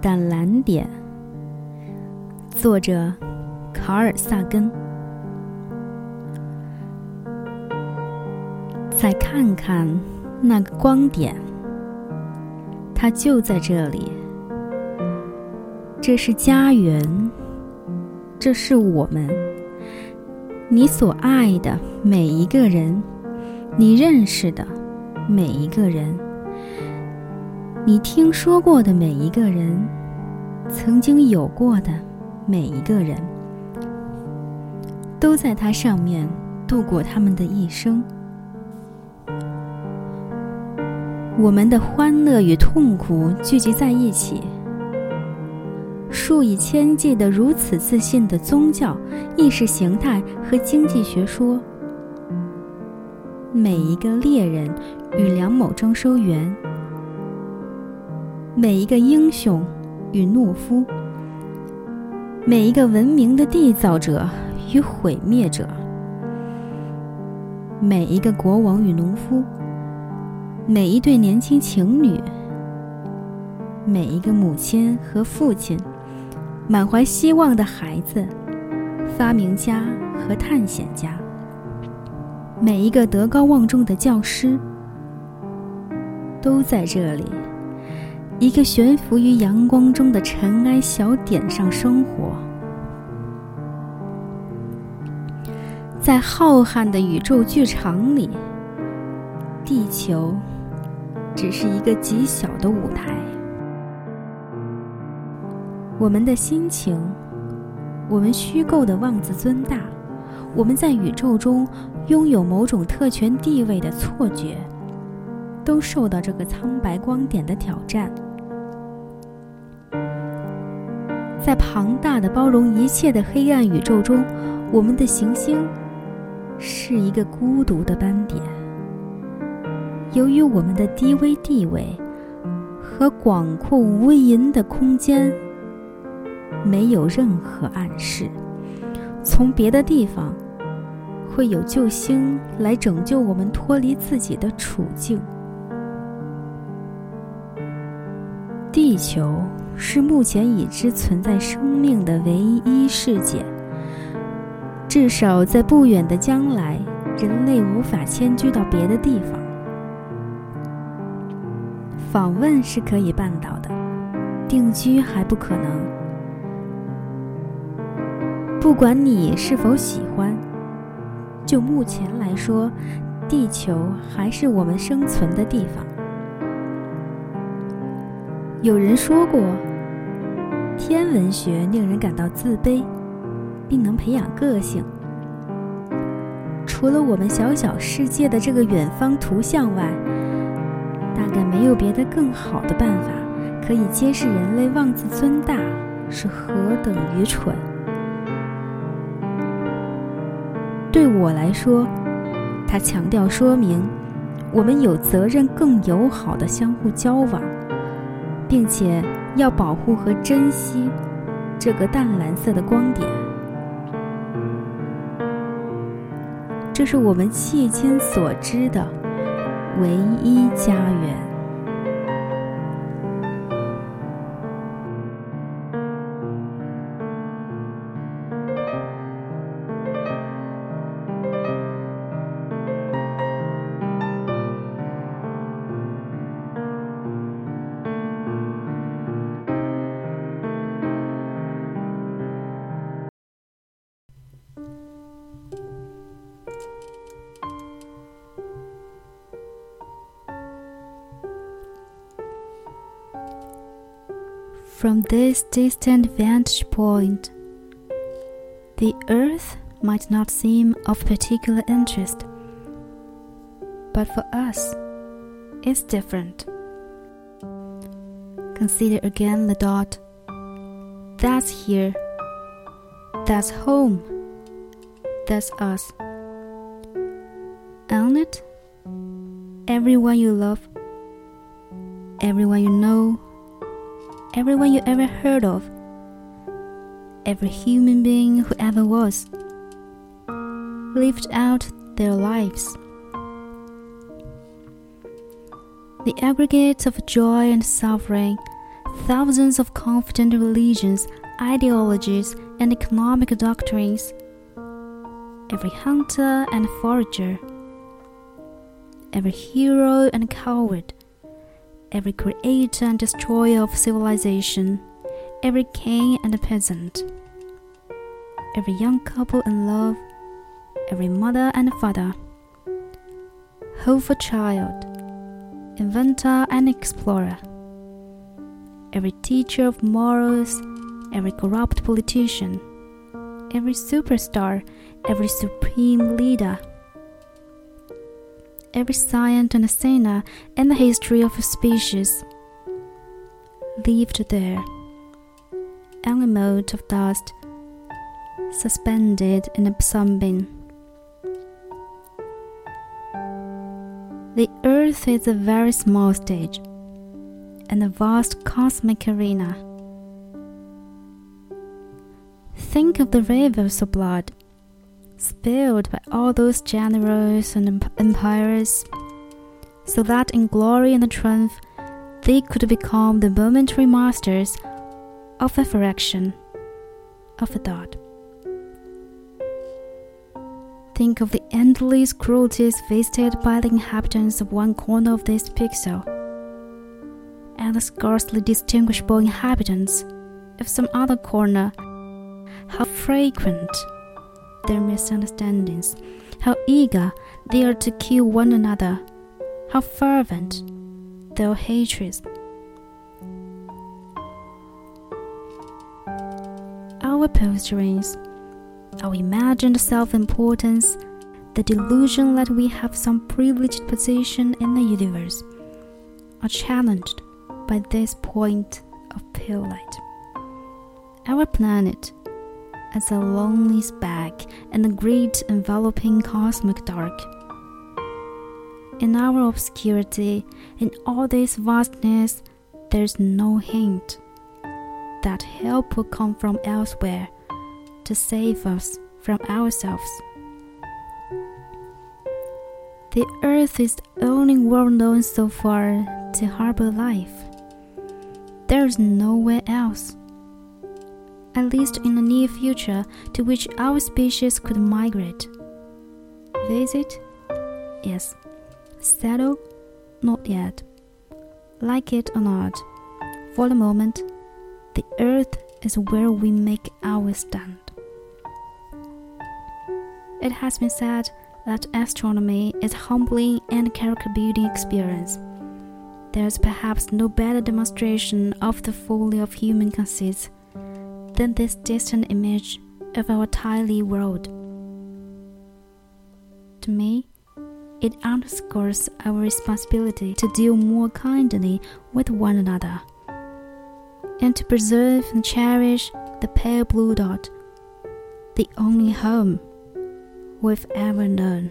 淡蓝点，作者卡尔萨根。再看看那个光点，它就在这里。这是家园，这是我们，你所爱的每一个人，你认识的每一个人。你听说过的每一个人，曾经有过的每一个人，都在它上面度过他们的一生。我们的欢乐与痛苦聚集在一起，数以千计的如此自信的宗教、意识形态和经济学说，每一个猎人与梁某征收员。每一个英雄与懦夫，每一个文明的缔造者与毁灭者，每一个国王与农夫，每一对年轻情侣，每一个母亲和父亲，满怀希望的孩子，发明家和探险家，每一个德高望重的教师，都在这里。一个悬浮于阳光中的尘埃小点上生活，在浩瀚的宇宙剧场里，地球只是一个极小的舞台。我们的心情，我们虚构的妄自尊大，我们在宇宙中拥有某种特权地位的错觉，都受到这个苍白光点的挑战。在庞大的、包容一切的黑暗宇宙中，我们的行星是一个孤独的斑点。由于我们的低微地位和广阔无垠的空间，没有任何暗示，从别的地方会有救星来拯救我们脱离自己的处境。地球。是目前已知存在生命的唯一世界。至少在不远的将来，人类无法迁居到别的地方。访问是可以办到的，定居还不可能。不管你是否喜欢，就目前来说，地球还是我们生存的地方。有人说过。天文学令人感到自卑，并能培养个性。除了我们小小世界的这个远方图像外，大概没有别的更好的办法可以揭示人类妄自尊大是何等愚蠢。对我来说，他强调说明我们有责任更友好的相互交往，并且。要保护和珍惜这个淡蓝色的光点，这是我们迄今所知的唯一家园。From this distant vantage point, the Earth might not seem of particular interest, but for us, it's different. Consider again the dot. That's here. That's home. That's us. On it, everyone you love, everyone you know, everyone you ever heard of, every human being who ever was, lived out their lives. The aggregate of joy and suffering thousands of confident religions, ideologies, and economic doctrines, every hunter and forager, every hero and coward, every creator and destroyer of civilization, every king and peasant, every young couple in love, every mother and father, hopeful child, inventor and explorer, every teacher of morals, every corrupt politician, every superstar, every supreme leader every science and sinner in the history of a species lived there, on a mote of dust, suspended in a sunbeam. The Earth is a very small stage in a vast cosmic arena. Think of the rivers of blood spilled by all those generals and empires, so that in glory and triumph they could become the momentary masters of a fraction of a thought. Think of the endless cruelties visited by the inhabitants of one corner of this pixel, and the scarcely distinguishable inhabitants of some other corner. How frequent their misunderstandings, how eager they are to kill one another, how fervent their hatreds. Our posturings, our imagined self importance, the delusion that we have some privileged position in the universe, are challenged by this point of pale light. Our planet as a lonely speck in the great enveloping cosmic dark. In our obscurity, in all this vastness, there's no hint that help will come from elsewhere to save us from ourselves. The earth is the only world known so far to harbor life. There is nowhere else at least in the near future, to which our species could migrate. Visit? Yes. Settle? Not yet. Like it or not, for the moment, the earth is where we make our stand. It has been said that astronomy is a humbling and character building experience. There is perhaps no better demonstration of the folly of human conceits than this distant image of our tiny world. To me, it underscores our responsibility to deal more kindly with one another and to preserve and cherish the pale blue dot, the only home we've ever known.